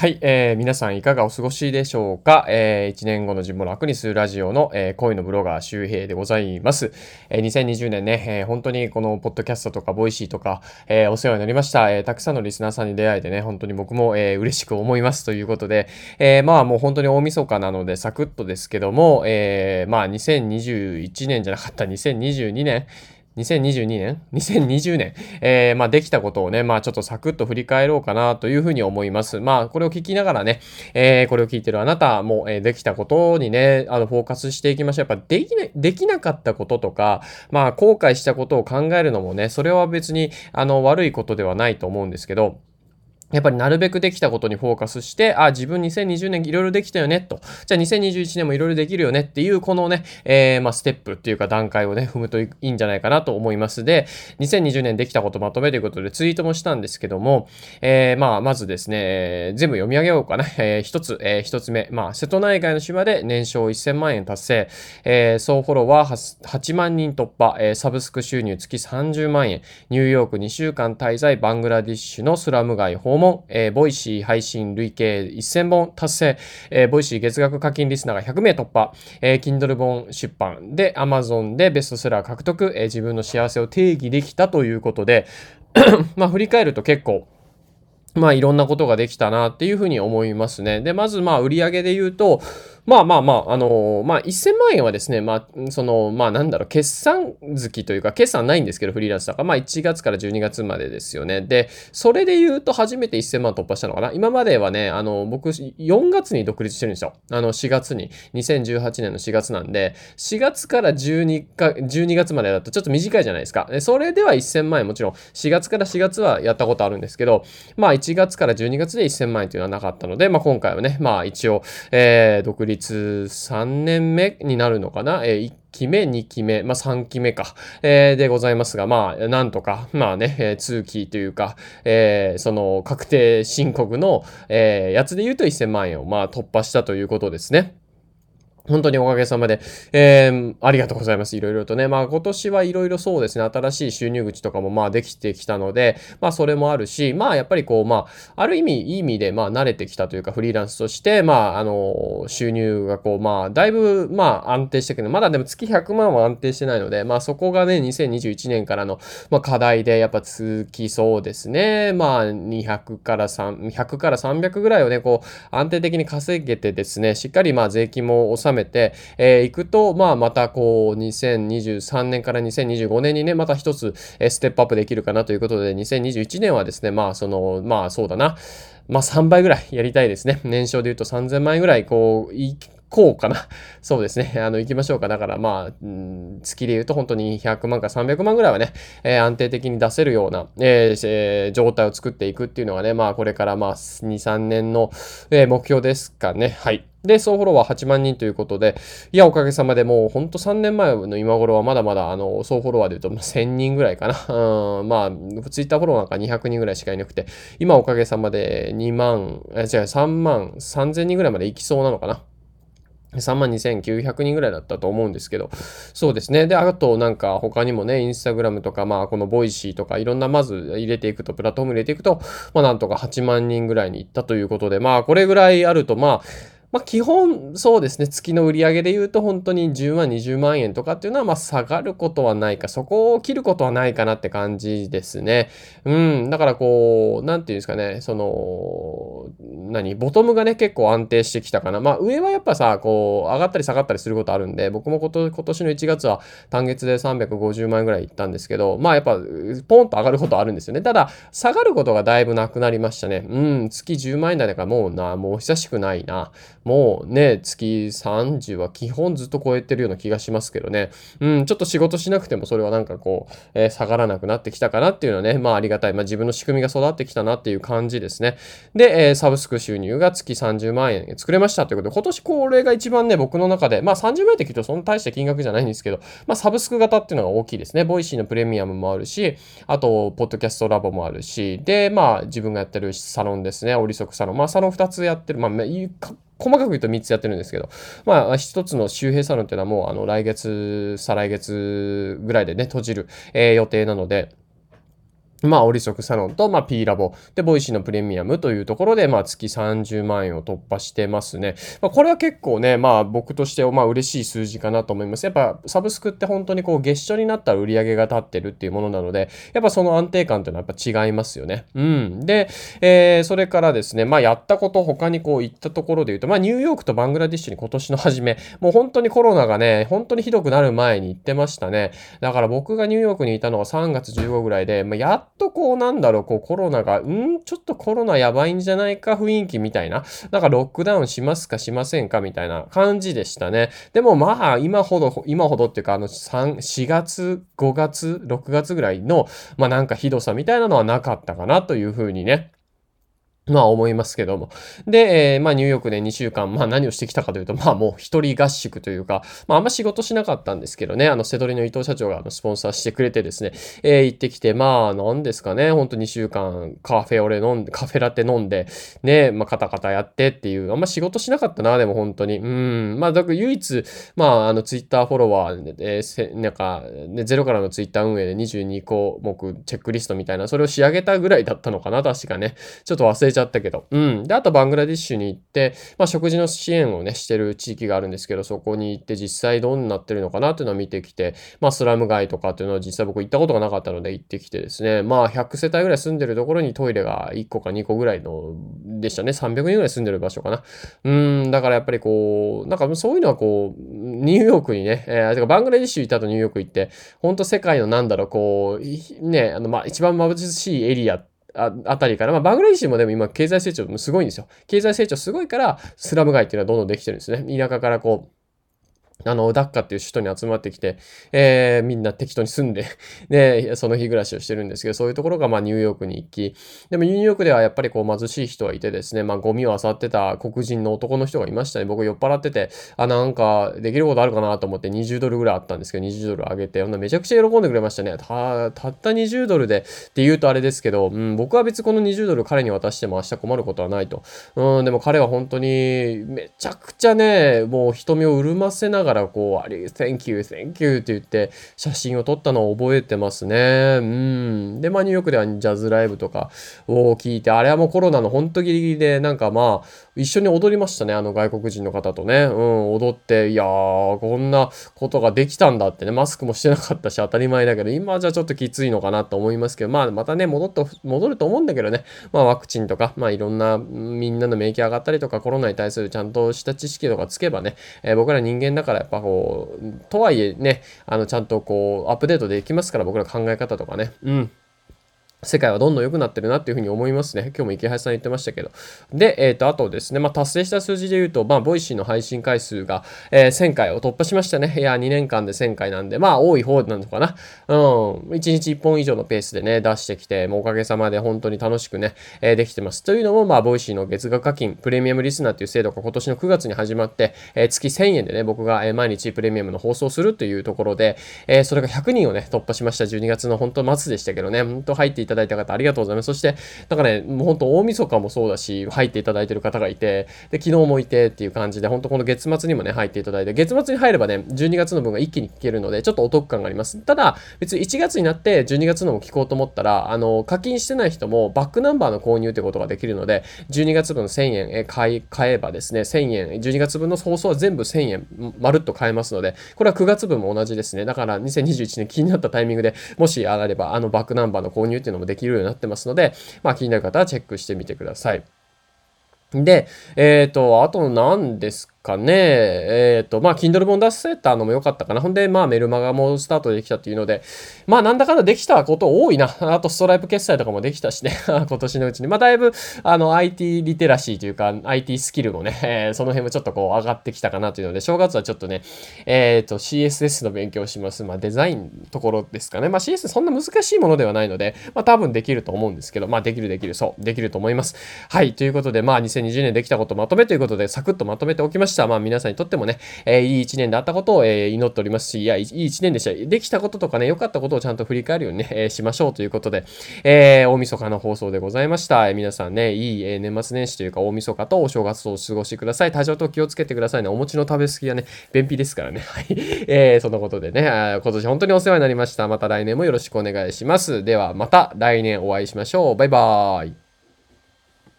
はい、えー、皆さんいかがお過ごしでしょうか、えー、1年後の自分を楽にするラジオの、えー、恋のブロガー周平でございます。えー、2020年ね、えー、本当にこのポッドキャストとかボイシーとか、えー、お世話になりました、えー。たくさんのリスナーさんに出会えてね、本当に僕も、えー、嬉しく思いますということで、えー、まあもう本当に大晦日なのでサクッとですけども、えー、まあ2021年じゃなかった2022年、2022年 ?2020 年、えー、まあ、できたことをね、まあ、ちょっとサクッと振り返ろうかなというふうに思います。まあ、これを聞きながらね、えー、これを聞いてるあなたも、えー、できたことにね、あの、フォーカスしていきましょう。やっぱ、できな、できなかったこととか、まあ、後悔したことを考えるのもね、それは別に、あの、悪いことではないと思うんですけど、やっぱりなるべくできたことにフォーカスして、あ、自分2020年いろいろできたよね、と。じゃあ2021年もいろいろできるよねっていう、このね、えー、まあ、ステップっていうか段階をね、踏むといいんじゃないかなと思います。で、2020年できたことまとめということでツイートもしたんですけども、えー、まあ、まずですね、えー、全部読み上げようかな。えー、一つ、えー、一つ目、まあ、瀬戸内海の島で年商1000万円達成、えー、総フォロワー 8, 8万人突破、えー、サブスク収入月30万円、ニューヨーク2週間滞在、バングラディッシュのスラム街訪問、えー、ボイシー配信累計1000本達成、えー、ボイシー月額課金リスナーが100名突破、えー、Kindle 本出版。で Amazon でベストセラー獲得、えー、自分の幸せを定義できたということで。まあ振り返ると結構まあいろんなことができたなっていうふうに思いますね。で、まずまあ売り上げで言うと、まあまあまあ、あのー、まあ1000万円はですね、まあその、まあなんだろう、決算月というか、決算ないんですけど、フリーランスだから、まあ1月から12月までですよね。で、それで言うと初めて1000万突破したのかな？今まではね、あの、僕4月に独立してるんですよ。あの4月に、2018年の4月なんで、4月から12か、12月までだとちょっと短いじゃないですか。で、それでは1000万円もちろん、4月から4月はやったことあるんですけど、まあ1月から12月で1000万円というのはなかったので、まあ今回はね、まあ一応、えー、独立立3年目になるのかな、えー、1期目、2期目、まあ3期目か、えー、でございますが、まあなんとか、まあね、えー、通期というか、えー、その確定申告の、えー、やつで言うと1000万円をまあ突破したということですね。本当におかげさまで、えー、ありがとうございます。いろいろとね。まあ今年はいろいろそうですね、新しい収入口とかもまあできてきたので、まあそれもあるし、まあやっぱりこう、まあ、ある意味、いい意味でまあ慣れてきたというか、フリーランスとして、まああの、収入がこう、まあだいぶまあ安定してくる。まだでも月100万は安定してないので、まあそこがね、2021年からの、まあ、課題でやっぱ続きそうですね。まあ200から3、100から300ぐらいをね、こう安定的に稼げてですね、しっかりまあ税金も納めめて、えー、くと、まあ、またこう、2023年から2025年にね、また一つ、え、ステップアップできるかなということで、2021年はですね、まあ、その、まあ、そうだな、まあ、3倍ぐらいやりたいですね。年商で言うと3000万円ぐらい、こう、こうかな。そうですね。あの、行きましょうか。だからまあ、うん、月で言うと本当に100万か300万ぐらいはね、えー、安定的に出せるような、えーえー、状態を作っていくっていうのがね、まあこれからまあ2、3年の、え、目標ですかね。はい。で、総フォロワー8万人ということで、いや、おかげさまでもうほんと3年前の今頃はまだまだ、あの、総フォロワーで言うと1000人ぐらいかな。うん、まあ、ツイッターフォロワーなんか200人ぐらいしかいなくて、今おかげさまで2万、え、違う、3万3000人ぐらいまで行きそうなのかな。3万2900人ぐらいだったと思うんですけど、そうですね。で、あとなんか他にもね、インスタグラムとか、まあこのボイシーとかいろんなまず入れていくと、プラットフォーム入れていくと、まあなんとか8万人ぐらいに行ったということで、まあこれぐらいあると、まあ、まあ、基本、そうですね、月の売り上げで言うと、本当に10万、20万円とかっていうのは、まあ、下がることはないか、そこを切ることはないかなって感じですね。うん、だからこう、なんていうんですかね、その、何、ボトムがね、結構安定してきたかな。まあ、上はやっぱさ、こう、上がったり下がったりすることあるんで、僕も今年の1月は単月で350万円ぐらいいったんですけど、まあ、やっぱ、ポンと上がることあるんですよね。ただ、下がることがだいぶなくなりましたね。うん、月10万円台だからもうな、もう久しくないな。もうね、月30は基本ずっと超えてるような気がしますけどね。うん、ちょっと仕事しなくてもそれはなんかこう、えー、下がらなくなってきたかなっていうのはね、まあありがたい。まあ自分の仕組みが育ってきたなっていう感じですね。で、えー、サブスク収入が月30万円作れましたということで、今年これが一番ね、僕の中で、まあ30万円って聞くとそんな大した金額じゃないんですけど、まあサブスク型っていうのが大きいですね。ボイシーのプレミアムもあるし、あと、ポッドキャストラボもあるし、で、まあ自分がやってるサロンですね。オリソクサロン。まあサロン2つやってる。まあ、細かく言うと3つやってるんですけど、まあ、1つの周平サロンっていうのはもう、あの、来月、再来月ぐらいでね、閉じる、えー、予定なので、まあ、オリソクサロンと、まあ、P ラボ。で、ボイシーのプレミアムというところで、まあ、月30万円を突破してますね。まあ、これは結構ね、まあ、僕としては、まあ、嬉しい数字かなと思います。やっぱ、サブスクって本当にこう、月初になったら売り上げが立ってるっていうものなので、やっぱその安定感っていうのはやっぱ違いますよね。うん。で、えー、それからですね、まあ、やったこと、他にこう、行ったところで言うと、まあ、ニューヨークとバングラディッシュに今年の初め、もう本当にコロナがね、本当にひどくなる前に行ってましたね。だから僕がニューヨークにいたのは3月15ぐらいで、まあ、やっとこう、なんだろう、こうコロナが、んちょっとコロナやばいんじゃないか雰囲気みたいな。なんかロックダウンしますかしませんかみたいな感じでしたね。でもまあ、今ほど、今ほどっていうか、あの、3、4月、5月、6月ぐらいの、まあなんかひどさみたいなのはなかったかなというふうにね。まあ思いますけども。で、えー、まあニューヨークで2週間、まあ何をしてきたかというと、まあもう一人合宿というか、まああんま仕事しなかったんですけどね、あの、セドリの伊藤社長があのスポンサーしてくれてですね、えー、行ってきて、まあ何ですかね、ほんと2週間カフェオレ飲んで、カフェラテ飲んで、ね、まあカタカタやってっていう、あんま仕事しなかったな、でも本当に。うん、まあだから唯一、まああのツイッターフォロワーで、えー、なんか、ね、ゼロからのツイッター運営で22項目チェックリストみたいな、それを仕上げたぐらいだったのかな、確かね。ちょっと忘れちゃったけど。うん。で、あとバングラディッシュに行って、まあ、食事の支援をね、してる地域があるんですけど、そこに行って実際どうなってるのかなっていうのを見てきて、まあ、スラム街とかっていうのは実際僕行ったことがなかったので行ってきてですね、まあ、100世帯ぐらい住んでるところにトイレが1個か2個ぐらいの、でしたね。300人ぐらい住んでる場所かな。うん、だからやっぱりこう、なんかそういうのはこう、ニューヨークにね、えー、てかバングラディッシュ行った後ニューヨーク行って、ほんと世界のなんだろう、こう、ね、あの、まあ、一番眩しいエリアってああたりから、まあ、バングラデシュもでも今経済成長もすごいんですよ。経済成長すごいから、スラム街っていうのはどんどんできてるんですね。田舎からこう、あの、ダッカっていう首都に集まってきて、えー、みんな適当に住んで で、その日暮らしをしてるんですけど、そういうところが、まあ、ニューヨークに行き、でもニューヨークではやっぱりこう、貧しい人はいてですね、まあ、ゴミを漁ってた黒人の男の人がいましたね。僕酔っ払ってて、あ、なんか、できることあるかなと思って20ドルぐらいあったんですけど、20ドル上げて、ほんめちゃくちゃ喜んでくれましたね。た、たった20ドルでって言うとあれですけど、うん、僕は別この20ドル彼に渡しても明日困ることはないと。うん、でも彼は本当に、めちゃくちゃね、もう瞳を潤ませながら、こう、あり Thank you, thank you って言って写真を撮ったのを覚えてますね。うん。で、まあニューヨークではジャズライブとかを聞いて、あれはもうコロナの本当ギリギリで、なんかまあ、一緒に踊りましたね、あの外国人の方とね。うん、踊って、いやー、こんなことができたんだってね、マスクもしてなかったし当たり前だけど、今じゃちょっときついのかなと思いますけど、まあまたね、戻って、戻ると思うんだけどね、まあワクチンとか、まあいろんな、みんなの免疫上がったりとか、コロナに対するちゃんとした知識とかつけばね、えー、僕ら人間だからやっぱこう、とはいえね、あの、ちゃんとこう、アップデートできますから、僕ら考え方とかね。うん。世界はどんどん良くなってるなっていうふうに思いますね。今日も池橋さん言ってましたけど。で、えっ、ー、と、あとですね、まあ、達成した数字で言うと、まあ、ボイシーの配信回数が、えー、1000回を突破しましたね。いや、2年間で1000回なんで、まあ、多い方なのかな。うん。1日1本以上のペースでね、出してきて、もうおかげさまで本当に楽しくね、えー、できてます。というのも、まあ、ボイシーの月額課金、プレミアムリスナーっていう制度が今年の9月に始まって、えー、月1000円でね、僕が、え、毎日プレミアムの放送するというところで、えー、それが100人をね、突破しました。12月の本当末でしたけどね、本当入っていただいた方ありがとうございます。そして、なんかね、もう本当大晦日もそうだし、入っていただいてる方がいて、で、昨日もいてっていう感じで、本当この月末にもね、入っていただいて、月末に入ればね、12月の分が一気に聞けるので、ちょっとお得感があります。ただ、別に1月になって12月のも聞こうと思ったら、あの、課金してない人もバックナンバーの購入ってことができるので、12月分1000円買い、買えばですね、1000円、12月分の放送は全部1000円、まるっと買えますので、これは9月分も同じですね。だから2021年気になったタイミングでもしあれば、あのバックナンバーの購入っていうのもできるようになってますので、まあ気になる方はチェックしてみてください。で、えっ、ー、と、あと何ですかね。えっ、ー、と、まあ、Kindle 本出せたのも良かったかな。ほんで、まあ、メルマガもスタートできたっていうので、まあ、なんだかんだできたこと多いな。あと、ストライプ決済とかもできたしね。今年のうちに。まあ、だいぶ、あの、IT リテラシーというか、IT スキルもね、えー、その辺もちょっとこう、上がってきたかなというので、正月はちょっとね、えっ、ー、と、CSS の勉強します。まあ、デザインところですかね。まあ、CSS そんな難しいものではないので、まあ、多分できると思うんですけど、まあ、できるできる。そう、できると思います。はい。ということで、まあ、2020年できたことまとめということで、サクッとまとめておきました。は、まあ皆さんにとってもね、え、いい一年であったことを、えー、祈っておりますし、いや、いい一年でした。できたこととかね、良かったことをちゃんと振り返るようにね、え、しましょうということで、え、大晦日の放送でございました。え、皆さんね、いい、え、年末年始というか大晦日とお正月をお過ごしください。多少と気をつけてくださいね。お餅の食べ過ぎはね、便秘ですからね。はい。えー、そのことでね、今年本当にお世話になりました。また来年もよろしくお願いします。では、また来年お会いしましょう。バイバーイ。